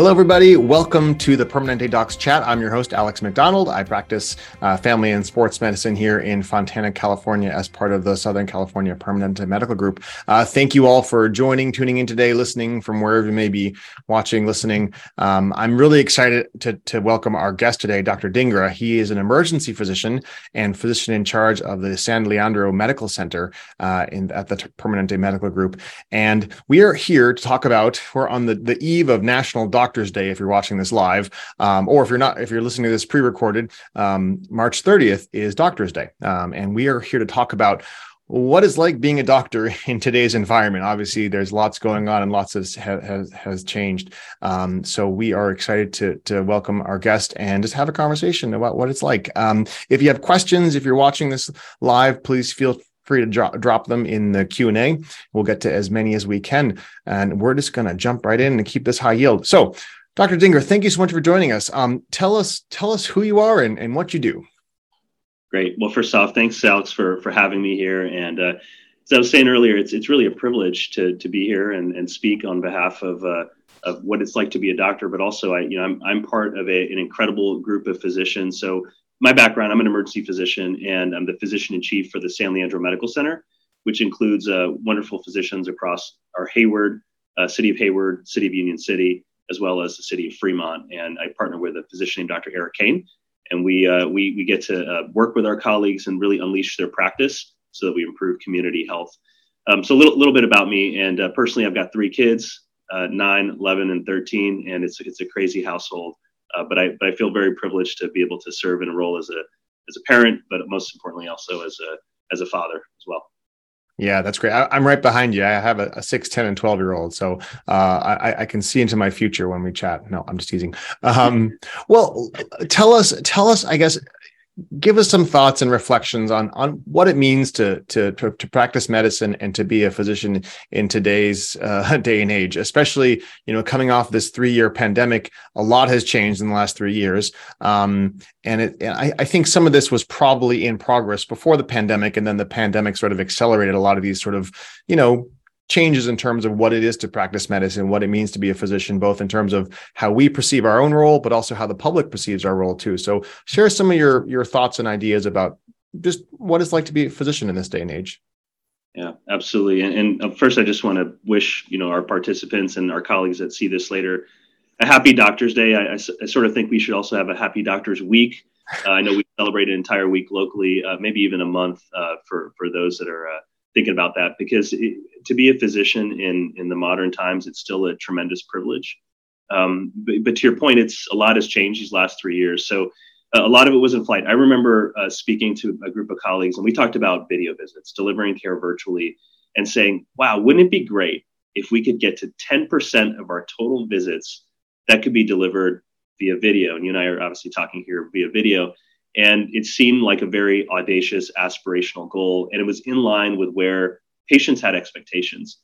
Hello, everybody. Welcome to the Permanente Docs Chat. I'm your host, Alex McDonald. I practice uh, family and sports medicine here in Fontana, California, as part of the Southern California Permanente Medical Group. Uh, thank you all for joining, tuning in today, listening from wherever you may be watching, listening. Um, I'm really excited to, to welcome our guest today, Dr. Dhingra. He is an emergency physician and physician in charge of the San Leandro Medical Center uh, in, at the Permanente Medical Group. And we are here to talk about, we're on the, the eve of National Doctor Doctor's Day if you're watching this live, um, or if you're not, if you're listening to this pre-recorded, um, March 30th is Doctor's Day, um, and we are here to talk about what is like being a doctor in today's environment. Obviously, there's lots going on and lots has has has changed. Um, so we are excited to to welcome our guest and just have a conversation about what it's like. Um, if you have questions, if you're watching this live, please feel free to drop, drop them in the q&a we'll get to as many as we can and we're just going to jump right in and keep this high yield. So dr Dhingra thank you so much for joining us. Um, tell us tell us who you are and, and what you do. Great. Well first off thanks alex for for having me here. And uh, as i was saying earlier it's it's really a privilege to to be here and, and speak on behalf of uh, of what it's like to be a doctor, but also I, you know, I'm, I'm part of a, an incredible group of physicians. So my background, I'm an emergency physician and I'm the physician in chief for the San Leandro Medical Center, which includes uh, wonderful physicians across our Hayward, uh, city of Hayward, city of Union City, as well as the city of Fremont. And I partner with a physician named Dr. Eric Kane. And we, uh, we, we get to uh, work with our colleagues and really unleash their practice so that we improve community health. Um, so a little, little bit about me. And uh, personally, I've got three kids, uh, 9, 11, and 13. And it's, it's a crazy household. Uh, but I but I feel very privileged to be able to serve and role as a as a parent, but most importantly also as a as a father as well. Yeah, that's great. I, am right behind you. I have a, a 6, 10, and 12 year old. So uh, I, I, can see into my future when we chat. No, I'm just teasing. Um, well, tell us, tell us, I guess, give us some thoughts and reflections on on what it means to to to, to practice medicine and to be a physician in today's uh, day and age especially you know coming off this three year pandemic a lot has changed in the last three years. Um, and it and I, I think some of this was probably in progress before the pandemic and then the pandemic sort of accelerated a lot of these sort of you know changes in terms of what it is to practice medicine, what it means to be a physician, both in terms of how we perceive our own role, but also how the public perceives our role too. So share some of your your thoughts and ideas about just what it's like to be a physician in this day and age. Yeah, absolutely. And, and uh, first, I just want to wish you know our participants and our colleagues that see this later a happy Doctors Day. I, I, I sort of think we should also have a happy Doctors Week. Uh, I know we celebrate an entire week locally, uh, maybe even a month uh, for for those that are uh, thinking about that because it, to be a physician in in the modern times, it's still a tremendous privilege. Um, but, but, to your point, it's a lot has changed these last three years. So uh, a lot of it was in flight. I remember uh, speaking to a group of colleagues, and we talked about video visits, delivering care virtually, and saying, "Wow, wouldn't it be great if we could get to 10% of our total visits that could be delivered via video?" And you and I are obviously talking here via video. And it seemed like a very audacious aspirational goal. And it was in line with where patients had expectations.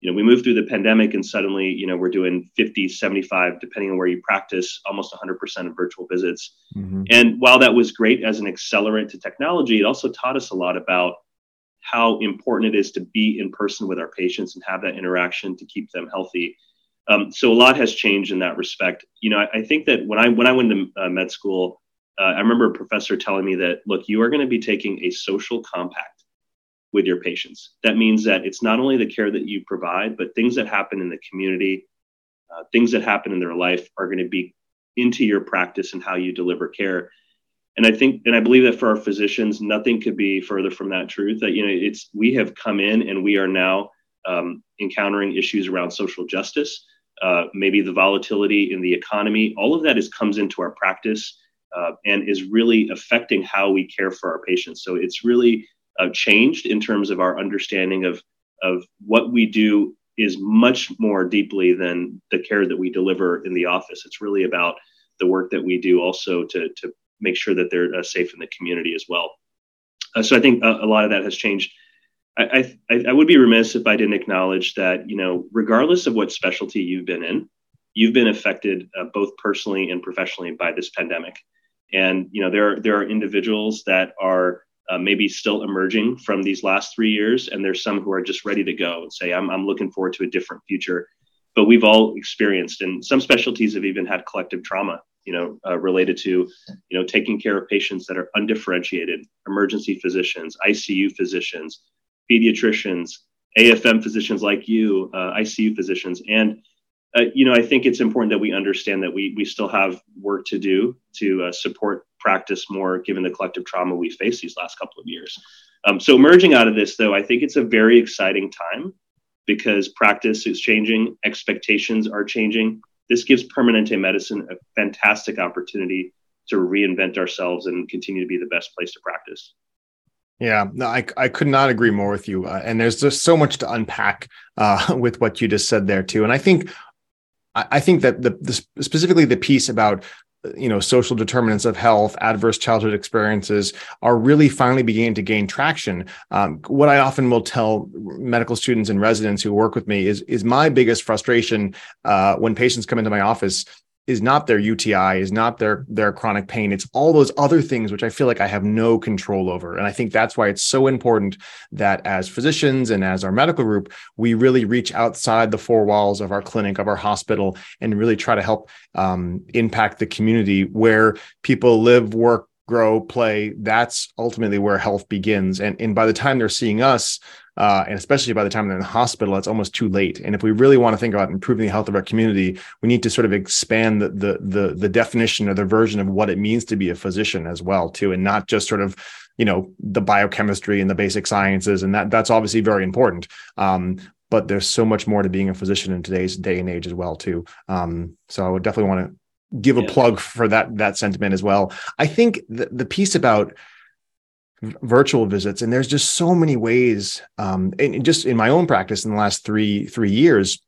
You know, we moved through the pandemic and suddenly, you know, we're doing 50, 75, depending on where you practice, almost 100% of virtual visits. Mm-hmm. And while that was great as an accelerant to technology, it also taught us a lot about how important it is to be in person with our patients and have that interaction to keep them healthy. Um, so a lot has changed in that respect. You know, I, I think that when I when I went to uh, med school, uh, I remember a professor telling me that, look, you are going to be taking a social compact with your patients. That means that it's not only the care that you provide, but things that happen in the community, uh, things that happen in their life are going to be into your practice and how you deliver care. And I think, and I believe that for our physicians, nothing could be further from that truth. That you know, it's we have come in and we are now um, encountering issues around social justice, uh, maybe the volatility in the economy. All of that is comes into our practice uh, and is really affecting how we care for our patients. So it's really uh, changed in terms of our understanding of of what we do is much more deeply than the care that we deliver in the office. It's really about the work that we do also to to make sure that they're uh, safe in the community as well. Uh, so I think a, a, lot of that has changed. I, I, I would be remiss if I didn't acknowledge that you know regardless of what specialty you've been in, you've been affected uh, both personally and professionally by this pandemic. And you know there are, there are individuals that are uh, maybe still emerging from these last three years, and there's some who are just ready to go and say, "I'm I'm looking forward to a different future." but we've all experienced, and some specialties have even had collective trauma, you know, uh, related to, you know, taking care of patients that are undifferentiated, emergency physicians, ICU physicians, pediatricians, AFM physicians like you, uh, ICU physicians, and uh, you know, I think it's important that we understand that we we still have work to do to uh, support practice more, given the collective trauma we faced these last couple of years. Um, so emerging out of this, though, I think it's a very exciting time because practice is changing, expectations are changing. This gives Permanente Medicine a fantastic opportunity to reinvent ourselves and continue to be the best place to practice. Yeah, no, I, I could not agree more with you. Uh, and there's just so much to unpack uh, with what you just said there too. And I think, I think that the, the specifically the piece about you know social determinants of health adverse childhood experiences are really finally beginning to gain traction. Um, what i often will tell medical students and residents who work with me is is my biggest frustration uh, when patients come into my office is not their UTI, is not their their chronic pain. It's all those other things which I feel like I have no control over. And I think that's why it's so important that as physicians and as our medical group, we really reach outside the four walls of our clinic, of our hospital, and really try to help um, impact the community where people live, work, grow, play. That's ultimately where health begins. And and by the time they're seeing us, uh, and especially by the time they're in the hospital, it's almost too late. And if we really want to think about improving the health of our community, we need to sort of expand the the the, the definition or the version of what it means to be a physician as well, too, and not just sort of you know the biochemistry and the basic sciences, and that that's obviously very important. Um, but there's so much more to being a physician in today's day and age as well, too. Um, so I would definitely want to give a yeah. plug for that that sentiment as well. I think the, the piece about virtual visits. And there's just so many ways um and just in my own practice in the last three three years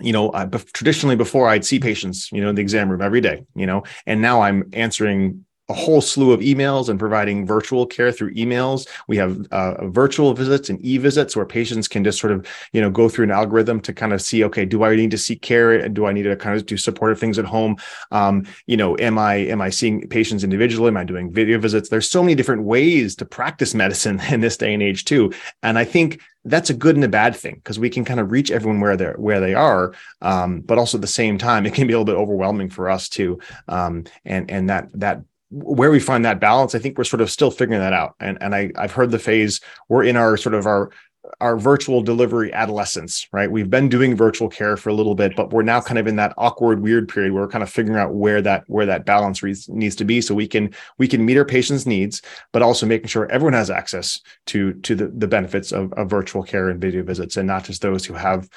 you know I, traditionally before i'd see patients you know in the exam room every day you know and now i'm answering a whole slew of emails and providing virtual care through emails. We have uh, virtual visits and e-visits where patients can just sort of, you know, go through an algorithm to kind of see, okay, do I need to seek care? And do I need to kind of do supportive things at home? Um, you know, am I am I seeing patients individually? Am I doing video visits? There's so many different ways to practice medicine in this day and age too. And I think that's a good and a bad thing because we can kind of reach everyone where they're where they are um, but also at the same time it can be a little bit overwhelming for us too um, and and that that where we find that balance, I think we're sort of still figuring that out. And and I I've heard the phase we're in our sort of our our virtual delivery adolescence, right? We've been doing virtual care for a little bit, but we're now kind of in that awkward, weird period where we're kind of figuring out where that where that balance re- needs to be, so we can we can meet our patients' needs, but also making sure everyone has access to to the, the benefits of, of virtual care and video visits, and not just those who have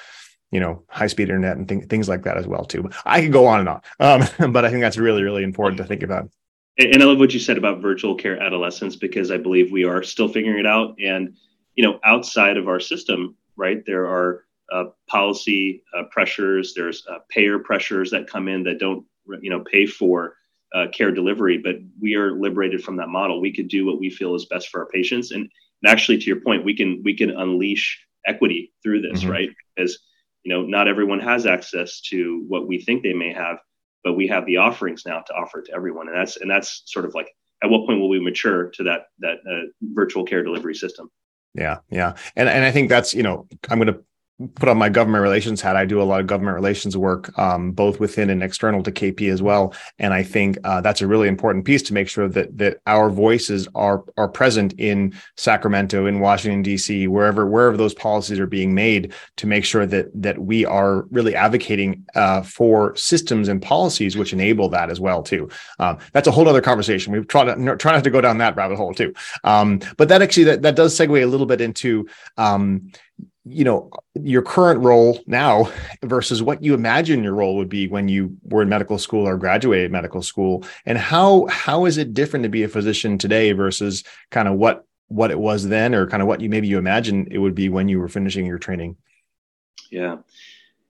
you know high speed internet and th- things like that as well too. I could go on and on, um, but I think that's really really important to think about. And I love what you said about virtual care adolescents because I believe we are still figuring it out. And you know, outside of our system, right, there are uh, policy uh, pressures, there's uh, payer pressures that come in that don't, you know, pay for uh, care delivery. But we are liberated from that model. We could do what we feel is best for our patients. And, and actually, to your point, we can we can unleash equity through this, mm-hmm. right? Because you know, not everyone has access to what we think they may have but we have the offerings now to offer to everyone, and that's and that's sort of like at what point will we mature to that that uh, virtual care delivery system? Yeah, yeah, and and I think that's you know I'm going to put on my government relations hat. I do a lot of government relations work, um, both within and external to KP as well. And I think uh, that's a really important piece to make sure that that our voices are are present in Sacramento, in Washington D.C., wherever wherever those policies are being made, to make sure that that we are really advocating uh, for systems and policies which enable that as well too. Um, that's a whole other conversation. We've tried to try not to go down that rabbit hole too. Um, but that actually that that does segue a little bit into um, you know your current role now versus what you imagine your role would be when you were in medical school or graduated medical school. And how how is it different to be a physician today versus kind of what what it was then or kind of what you maybe you imagine it would be when you were finishing your training? Yeah.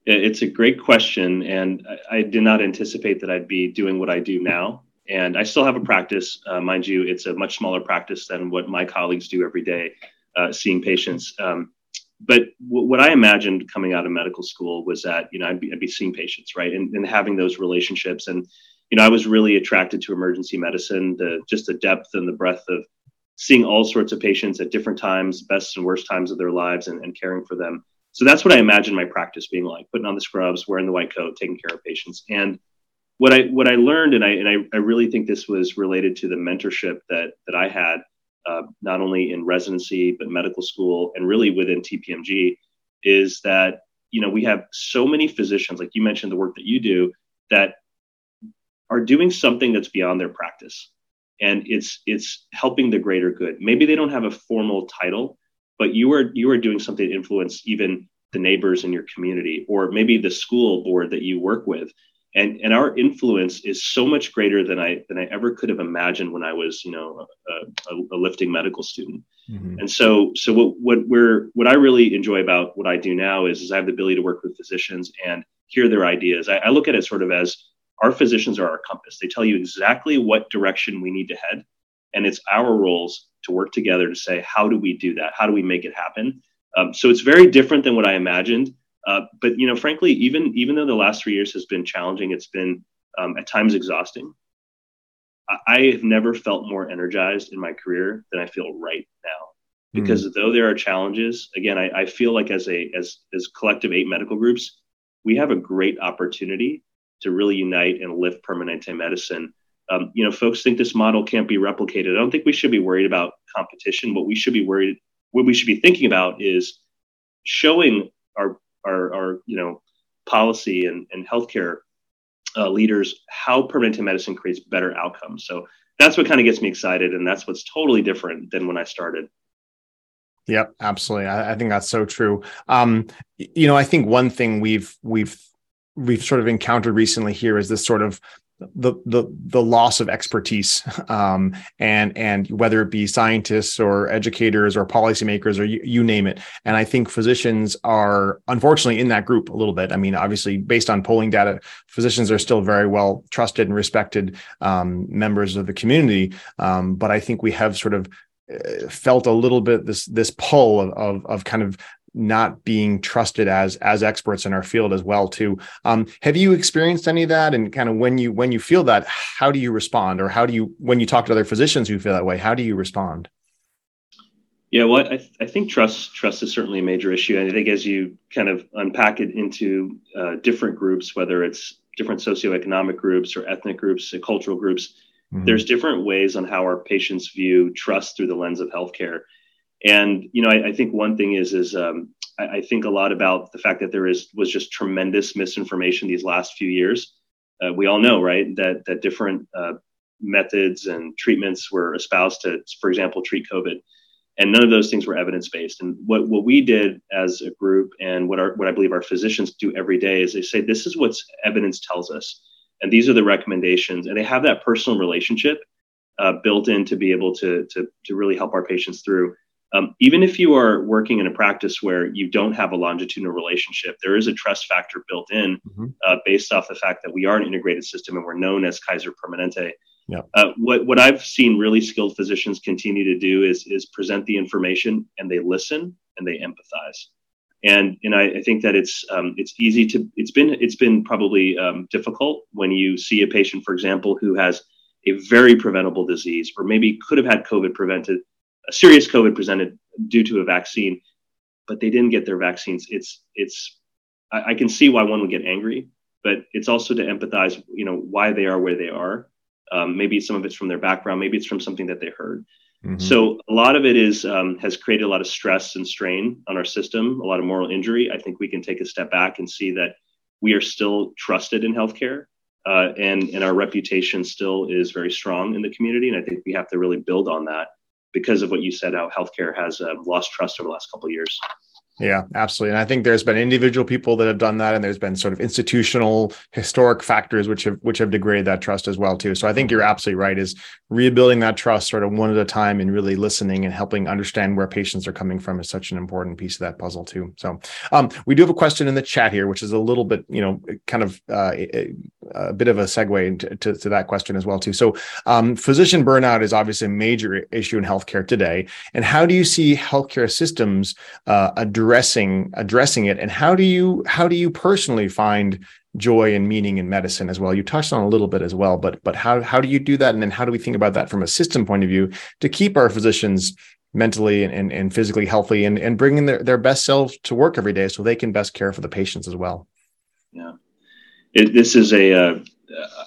It's a great question and i, did not anticipate that i'd be doing what i do now. And i still have a practice. Uh, mind you it's a much smaller practice than what my colleagues do every day uh, seeing patients. Um, but w- what I imagined coming out of medical school was that you know I'd be, I'd be seeing patients right? And, and having those relationships. And you know I was really attracted to emergency medicine the just the depth and the breadth of seeing all sorts of patients at different times best and worst times of their lives and, and caring for them. So that's what I imagined my practice being like: putting on the scrubs, wearing the white coat, taking care of patients. And what I what I learned, and I and I, I really think this was related to the mentorship that that I had, uh, not only in residency but medical school, and really within TPMG, is that you know we have so many physicians, like you mentioned, the work that you do, that are doing something that's beyond their practice. And it's it's helping the greater good. Maybe they don't have a formal title but you are you are doing something to influence even the neighbors in your community or maybe the school board that you work with and and our influence is so much greater than i than i ever could have imagined when i was you know a, a, a lifting medical student mm-hmm. and so so what what we're what i really enjoy about what i do now is, is i have the ability to work with physicians and hear their ideas I, I look at it sort of as our physicians are our compass. They tell you exactly what direction we need to head. And it's our roles to work together to say, how do we do that? How do we make it happen? Um, so it's very different than what I imagined. Uh, but you know, frankly, even even though the last three years has been challenging, it's been um, at times exhausting. I, I, have never felt more energized in my career than I feel right now. Hmm. Because mm. though there are challenges, again, I, I feel like as a as as collective eight medical groups, we have a great opportunity to really unite and lift Permanente medicine. Um, you know, folks think this model can't be replicated. I don't think we should be worried about competition. What we should be worried, what we should be thinking about is showing our our, our you know policy and, and healthcare uh, leaders how Permanente medicine creates better outcomes. So that's what kind of gets me excited, and that's what's totally different than when I started. Yep, absolutely. I, I think that's so true. Um, you know, I think one thing we've we've we've sort of encountered recently here is this sort of the the the loss of expertise um, and and whether it be scientists or educators or policymakers or you, you, name it. And i think physicians are unfortunately in that group a little bit. I mean obviously based on polling data physicians are still very well trusted and respected um, members of the community. Um, but i think we have sort of uh, felt a little bit this this pull of, of, of kind of not being trusted as as experts in our field as well too. Um, have you experienced any of that? And kind of when you when you feel that how do you respond? Or how do you when you talk to other physicians who feel that way how do you respond? Yeah well i, I think trust trust is certainly a major issue. And i think as you kind of unpack it into uh, different groups whether it's different socioeconomic groups or ethnic groups or cultural groups mm-hmm. there's different ways on how our patients view trust through the lens of healthcare and you know, I, I think one thing is is um, I, I, think a lot about the fact that there is was just tremendous misinformation these last few years. Uh, we all know, right, that that different uh, methods and treatments were espoused to, for example, treat COVID, and none of those things were evidence based. And what what we did as a group, and what our what I believe our physicians do every day, is they say this is what evidence tells us, and these are the recommendations, and they have that personal relationship uh, built in to be able to to to really help our patients through. Um, even if you are working in a practice where you don't have a longitudinal relationship, there is a trust factor built in mm-hmm. uh, based off the fact that we are an integrated system and we're known as Kaiser Permanente. Yeah. Uh, what what I've seen really skilled physicians continue to do is is present the information and they listen and they empathize, and and I, I think that it's um, it's easy to it's been it's been probably um, difficult when you see a patient, for example, who has a very preventable disease or maybe could have had COVID prevented a serious COVID presented due to a vaccine, but they didn't get their vaccines. It's it's I, I, can see why one would get angry, but it's also to empathize, you know, why they are where they are. Um, maybe some of it's from their background, maybe it's from something that they heard. Mm-hmm. So a lot of it is um, has created a lot of stress and strain on our system, a lot of moral injury. I think we can take a step back and see that we are still trusted in healthcare. Uh, and and our reputation still is very strong in the community, and I think we have to really build on that because of what you said, how healthcare has uh, lost trust over the last couple of years. Yeah, absolutely. And I think there's been individual people that have done that, and there's been sort of institutional, historic factors which have which have degraded that trust as well too. So I think you're absolutely right. Is rebuilding that trust sort of one at a time and really listening and helping understand where patients are coming from is such an important piece of that puzzle too. So um, we do have a question in the chat here, which is a little bit, you know, kind of uh, a, a, bit of a segue into, to, to that question as well too. So um, physician burnout is obviously a major issue in healthcare today, and how do you see healthcare systems uh, address addressing addressing it and how do you how do you personally find joy and meaning in medicine as well you touched on a little bit as well but but how how do you do that and then how do we think about that from a system point of view to keep our physicians mentally and, and, and physically healthy and, and bringing their, their best selves to work every day so they can best care for the patients as well. Yeah. It, this is a. Uh,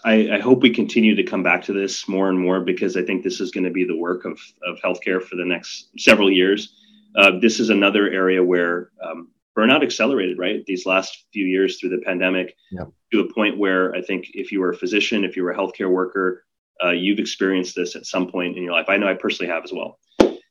I, I hope we continue to come back to this more and more because I think this is going to be the work of, of healthcare for the next several years. Uh, this is another area where um, burnout accelerated, right? These last few years through the pandemic yep. to a point where I think if you were a physician, if you were a healthcare worker, uh, you've experienced this at some point in your life. I know I personally have as well.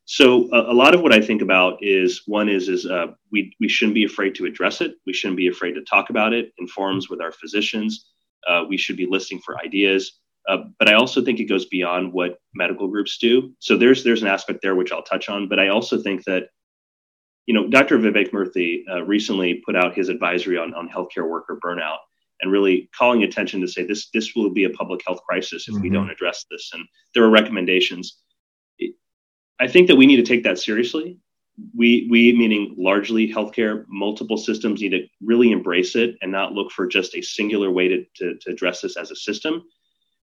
So a, a lot of what I think about is one is is uh, we we shouldn't be afraid to address it. We shouldn't be afraid to talk about it in forums with our physicians. Uh, we should be listening for ideas. Uh, but I also think it goes beyond what medical groups do. So there's there's an aspect there which I'll touch on. But I also think that you know, Dr. Vivek Murthy uh, recently put out his advisory on, on healthcare worker burnout and really calling attention to say this this will be a public health crisis if mm-hmm. we don't address this. And there are recommendations. I think that we need to take that seriously. We we meaning largely healthcare, multiple systems need to really embrace it and not look for just a singular way to, to, to address this as a system.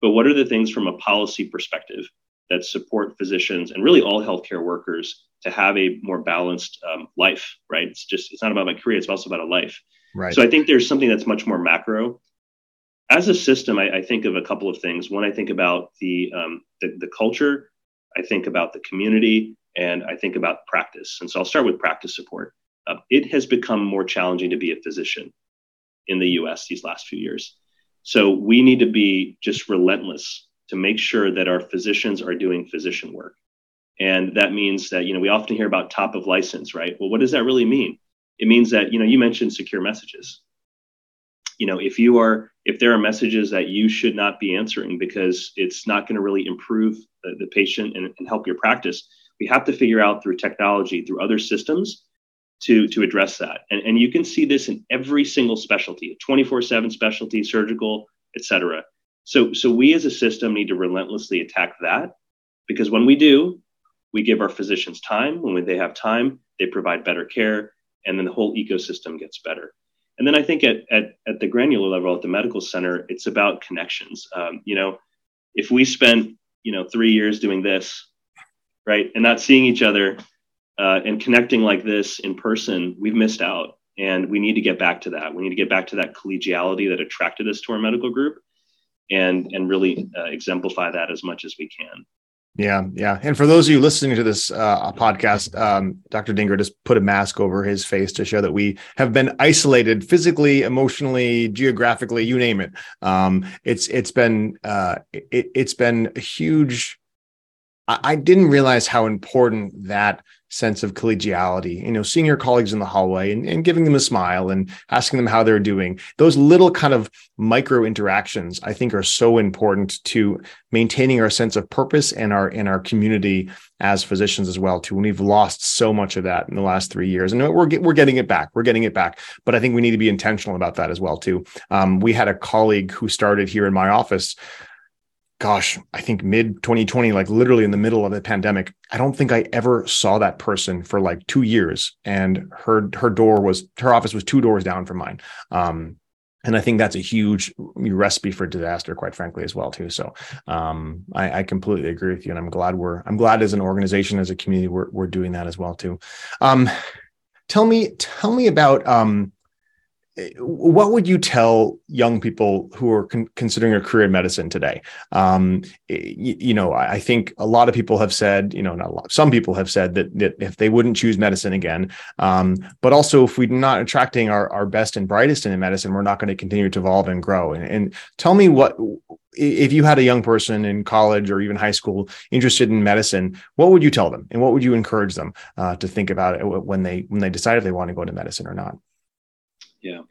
But what are the things from a policy perspective that support physicians and really all healthcare workers to have a more balanced um, life, right? It's just, it's not about my career, it's also about a life. Right. So I think there's something that's much more macro. As a system, I, I think of a couple of things. One, I think about the, um, the, the culture, I think about the community, and I think about practice. And so I'll start with practice support. Uh, it has become more challenging to be a physician in the US these last few years. So we need to be just relentless to make sure that our physicians are doing physician work. And that means that, you know, we often hear about top of license, right? Well, what does that really mean? It means that, you know, you mentioned secure messages. You know, if you are, if there are messages that you should not be answering because it's not going to really improve the, the patient and, and help your practice, we have to figure out through technology, through other systems, to to address that and, and you can see this in every single specialty 24-7 specialty surgical et cetera so so we as a system need to relentlessly attack that because when we do we give our physicians time. When they have time, they provide better care, and then the whole ecosystem gets better. And then I think at, at, at the granular level at the medical center, it's about connections. Um, you know, if we spent, you know, three years doing this, right, and not seeing each other uh, and connecting like this in person, we've missed out. And we need to get back to that. We need to get back to that collegiality that attracted us to our medical group and, and really uh, exemplify that as much as we can. Yeah, yeah. And for those of you listening to this uh, podcast, um, Dr. Dhingra just put a mask over his face to show that we have been isolated physically, emotionally, geographically, you name it. Um, it's it's been uh, it, it's been a huge. I, didn't realize how important that sense of collegiality, you know, seeing your colleagues in the hallway and, and giving them a smile and asking them how they're doing. Those little kind of micro interactions, I think, are so important to maintaining our sense of purpose and our in our community as physicians as well. Too, and we've lost so much of that in the last three years, and we're we're getting it back. We're getting it back, but I think we need to be intentional about that as well too. Um, we had a colleague who started here in my office gosh, I think mid 2020, like literally in the middle of the pandemic. I don't think I ever saw that person for like two years. And her her door was her office was two doors down from mine. Um, and I think that's a huge recipe for disaster, quite frankly, as well too. So um, I, I, completely agree with you, and I'm glad we're I'm glad as an organization, as a community, we're we're doing that as well too. Um, tell me tell me about um, what would you tell young people who are con- considering a career in medicine today? Um, you, you, know, I think a lot of people have said, you know, not a lot, some people have said that, that if they wouldn't choose medicine again, um, but also if we're not attracting our, our best and brightest in medicine, we're not going to continue to evolve and grow. And, and tell me what, if you had a young person in college or even high school interested in medicine, what would you tell them, and what would you encourage them uh, to think about when they when they decide if they want to go into medicine or not? Yeah.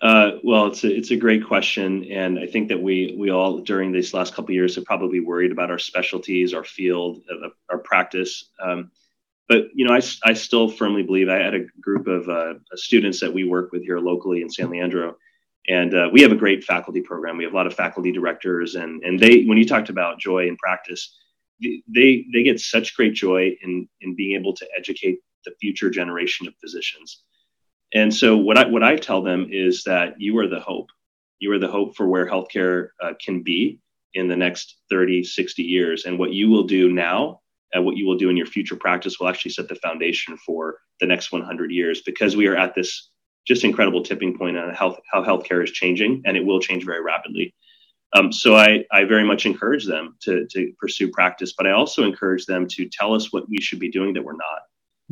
Uh, well, it's a, it's a great question, and I think that we we all during these last couple years have probably worried about our specialties, our field, uh, our practice. Um, but you know, I, I still firmly believe I had a group of uh, students that we work with here locally in San Leandro, and uh, we have a great faculty program. We have a lot of faculty directors, and and they when you talked about joy in practice, they they get such great joy in in being able to educate the future generation of physicians. And so what I what I tell them is that you are the hope. You are the hope for where healthcare uh, can be in the next 30, 60 years. And what you will do now and what you will do in your future practice will actually set the foundation for the next 100 years because we are at this just incredible tipping point on health, how healthcare is changing, and it will change very rapidly. Um, so I, I very much encourage them to, to pursue practice, but I also encourage them to tell us what we should be doing that we're not.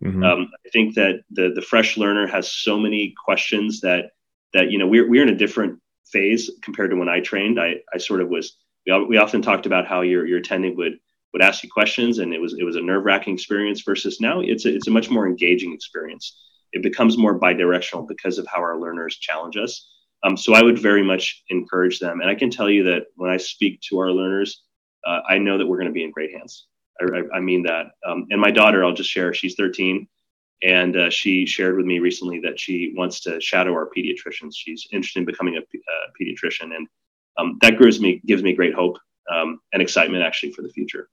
Mm-hmm. Um, I think that the the fresh learner has so many questions that that you know we're we're in a different phase compared to when I trained. I I sort of was we, we often talked about how your your attending would would ask you questions and it was it was a nerve wracking experience versus now it's a, it's a much more engaging experience. It becomes more bidirectional because of how our learners challenge us. Um, so I would very much encourage them, and I can tell you that when I speak to our learners, uh, I know that we're going to be in great hands. I, I mean that. Um, and my daughter, I'll just share, she's 13. And uh, she shared with me recently that she wants to shadow our pediatricians. She's interested in becoming a, a pediatrician. And um, that gives me, gives me great hope um, and excitement actually for the future.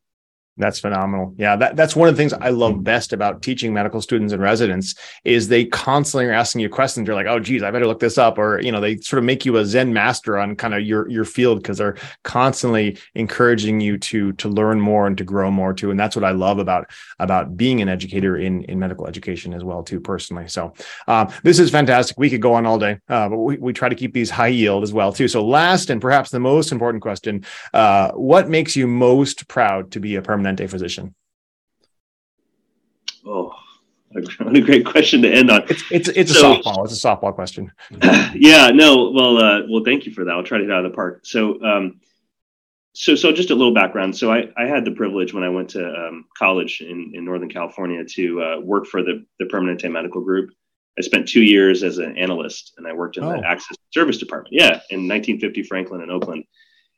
That's phenomenal. Yeah, that, that's one of the things I love best about teaching medical students and residents is they constantly are asking you questions. You're like, oh, geez, I better look this up, or you know, they sort of make you a Zen master on kind of your your field because they're constantly encouraging you to to learn more and to grow more too. And that's what I love about about being an educator in in medical education as well too, personally. So um, this is fantastic. We could go on all day, uh, but we, we try to keep these high yield as well too. So last and perhaps the most important question: uh, What makes you most proud to be a permanent Permanente physician? Oh, what a great question to end on. It's it's, it's so, a softball. It's a softball question. yeah. No. Well. Uh, well. Thank you for that. I'll try to hit out of the park. So. Um, so, so just a little background. So, I, I had the privilege when I went to um, college in, in Northern California to uh, work for the, the Permanente Medical Group. I spent two years as an analyst, and I worked in oh. the Access Service Department. Yeah, in 1950 Franklin and Oakland.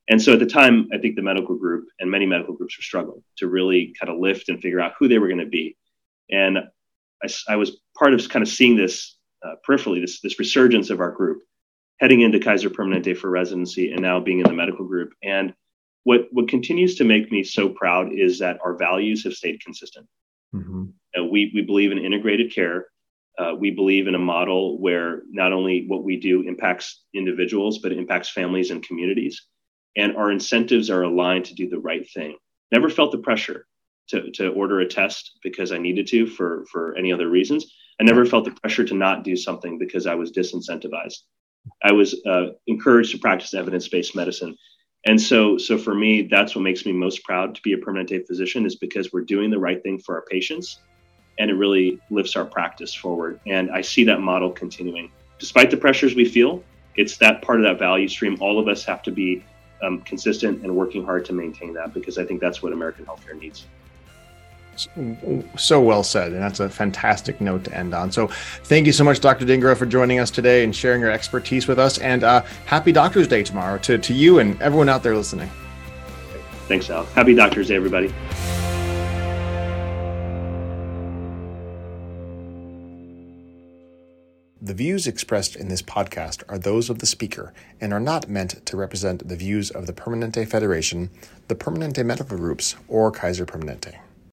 And so at the time, I think the medical group and many medical groups were struggling to really kind of lift and figure out who they were going to be. And I, I, was part of kind of seeing this uh, peripherally, this, this resurgence of our group heading into Kaiser Permanente for residency and now being in the medical group. And what, what continues to make me so proud is that our values have stayed consistent. Mm-hmm. Uh, we, we believe in integrated care. Uh, we believe in a model where not only what we do impacts individuals, but it impacts families and communities and our incentives are aligned to do the right thing. Never felt the pressure to, to order a test because I needed to for, for any other reasons. I never felt the pressure to not do something because I was disincentivized. I was uh, encouraged to practice evidence based medicine. And so, so for me, that's what makes me most proud to be a permanente physician is because we're doing the right thing for our patients and it really lifts our practice forward. And I see that model continuing. Despite the pressures we feel, it's that part of that value stream. All of us have to be um, consistent and working hard to maintain that because I think that's what American healthcare needs. So well said. And that's a fantastic note to end on. So thank you so much, Dr. Dhingra, for joining us today and sharing your expertise with us. And uh, happy Doctor's Day tomorrow to, to you and everyone out there listening. Thanks, Al. Happy Doctor's Day, everybody. The views expressed in this podcast are those of the speaker and are not meant to represent the views of the Permanente Federation, the Permanente Medical Groups, or Kaiser Permanente.